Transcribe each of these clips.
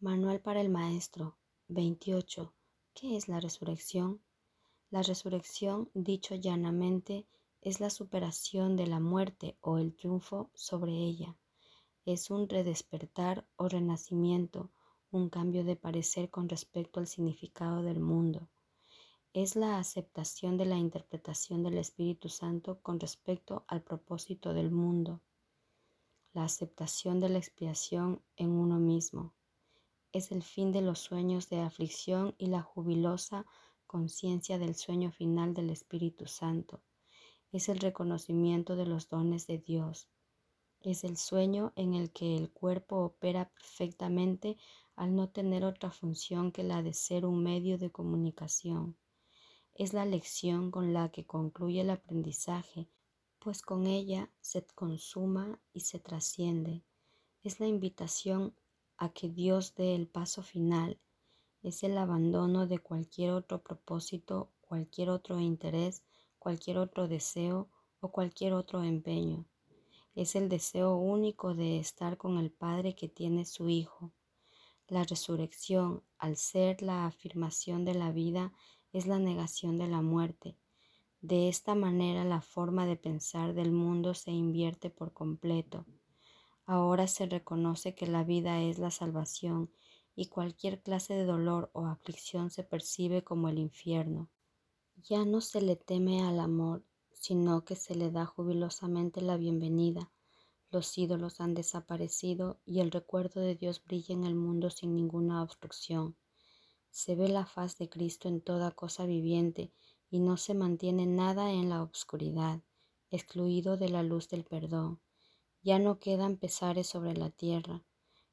Manual para el Maestro 28. ¿Qué es la resurrección? La resurrección, dicho llanamente, es la superación de la muerte o el triunfo sobre ella. Es un redespertar o renacimiento, un cambio de parecer con respecto al significado del mundo. Es la aceptación de la interpretación del Espíritu Santo con respecto al propósito del mundo. La aceptación de la expiación en uno mismo es el fin de los sueños de aflicción y la jubilosa conciencia del sueño final del Espíritu Santo. Es el reconocimiento de los dones de Dios. Es el sueño en el que el cuerpo opera perfectamente al no tener otra función que la de ser un medio de comunicación. Es la lección con la que concluye el aprendizaje, pues con ella se consuma y se trasciende. Es la invitación a que Dios dé el paso final es el abandono de cualquier otro propósito, cualquier otro interés, cualquier otro deseo o cualquier otro empeño. Es el deseo único de estar con el Padre que tiene su Hijo. La resurrección, al ser la afirmación de la vida, es la negación de la muerte. De esta manera la forma de pensar del mundo se invierte por completo. Ahora se reconoce que la vida es la salvación y cualquier clase de dolor o aflicción se percibe como el infierno. Ya no se le teme al amor, sino que se le da jubilosamente la bienvenida. Los ídolos han desaparecido y el recuerdo de Dios brilla en el mundo sin ninguna obstrucción. Se ve la faz de Cristo en toda cosa viviente y no se mantiene nada en la obscuridad, excluido de la luz del perdón. Ya no quedan pesares sobre la tierra,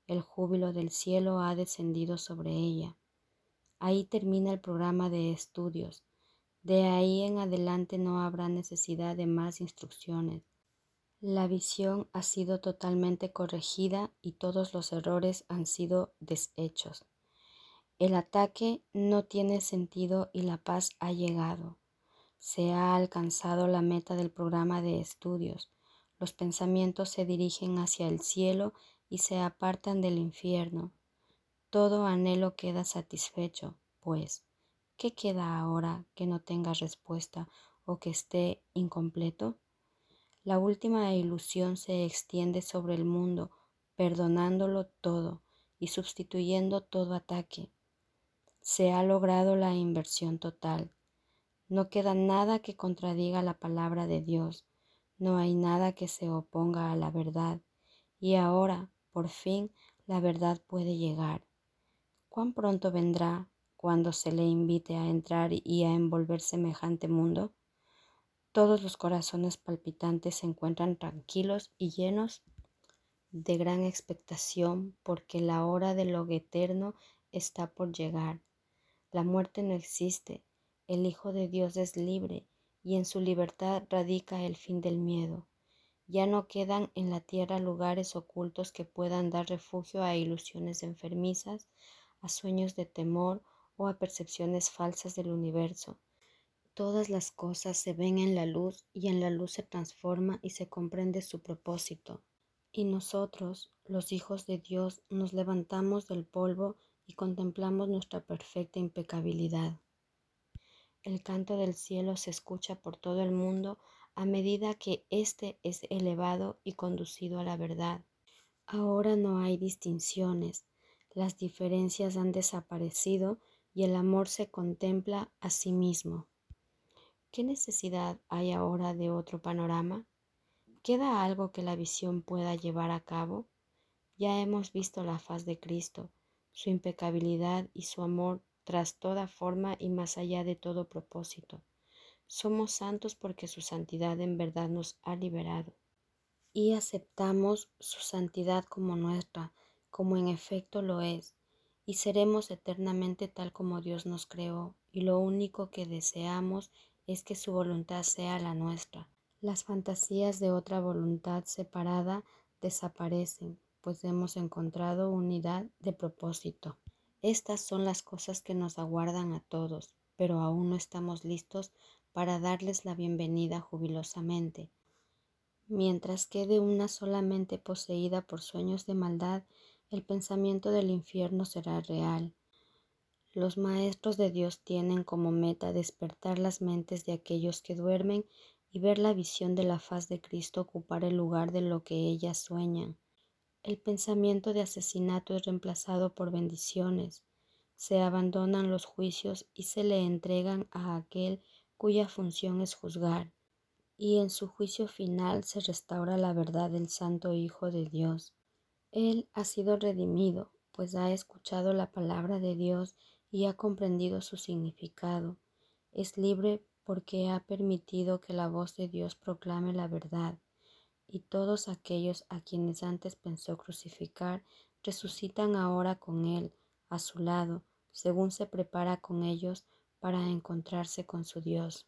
el júbilo del cielo ha descendido sobre ella. Ahí termina el programa de estudios. De ahí en adelante no habrá necesidad de más instrucciones. La visión ha sido totalmente corregida y todos los errores han sido deshechos. El ataque no tiene sentido y la paz ha llegado. Se ha alcanzado la meta del programa de estudios. Los pensamientos se dirigen hacia el cielo y se apartan del infierno. Todo anhelo queda satisfecho, pues, ¿qué queda ahora que no tenga respuesta o que esté incompleto? La última ilusión se extiende sobre el mundo, perdonándolo todo y sustituyendo todo ataque. Se ha logrado la inversión total. No queda nada que contradiga la palabra de Dios no hay nada que se oponga a la verdad y ahora, por fin, la verdad puede llegar. ¿Cuán pronto vendrá cuando se le invite a entrar y a envolver semejante mundo? Todos los corazones palpitantes se encuentran tranquilos y llenos de gran expectación porque la hora de lo eterno está por llegar. La muerte no existe, el Hijo de Dios es libre y en su libertad radica el fin del miedo. Ya no quedan en la tierra lugares ocultos que puedan dar refugio a ilusiones enfermizas, a sueños de temor o a percepciones falsas del universo. Todas las cosas se ven en la luz y en la luz se transforma y se comprende su propósito. Y nosotros, los hijos de Dios, nos levantamos del polvo y contemplamos nuestra perfecta impecabilidad. El canto del cielo se escucha por todo el mundo a medida que éste es elevado y conducido a la verdad. Ahora no hay distinciones, las diferencias han desaparecido y el amor se contempla a sí mismo. ¿Qué necesidad hay ahora de otro panorama? ¿Queda algo que la visión pueda llevar a cabo? Ya hemos visto la faz de Cristo, su impecabilidad y su amor tras toda forma y más allá de todo propósito. Somos santos porque su santidad en verdad nos ha liberado y aceptamos su santidad como nuestra, como en efecto lo es, y seremos eternamente tal como Dios nos creó, y lo único que deseamos es que su voluntad sea la nuestra. Las fantasías de otra voluntad separada desaparecen, pues hemos encontrado unidad de propósito. Estas son las cosas que nos aguardan a todos, pero aún no estamos listos para darles la bienvenida jubilosamente. Mientras quede una solamente poseída por sueños de maldad, el pensamiento del infierno será real. Los maestros de Dios tienen como meta despertar las mentes de aquellos que duermen y ver la visión de la faz de Cristo ocupar el lugar de lo que ellas sueñan. El pensamiento de asesinato es reemplazado por bendiciones. Se abandonan los juicios y se le entregan a aquel cuya función es juzgar. Y en su juicio final se restaura la verdad del Santo Hijo de Dios. Él ha sido redimido, pues ha escuchado la palabra de Dios y ha comprendido su significado. Es libre porque ha permitido que la voz de Dios proclame la verdad, y todos aquellos a quienes antes pensó crucificar resucitan ahora con Él, a su lado, según se prepara con ellos para encontrarse con su Dios.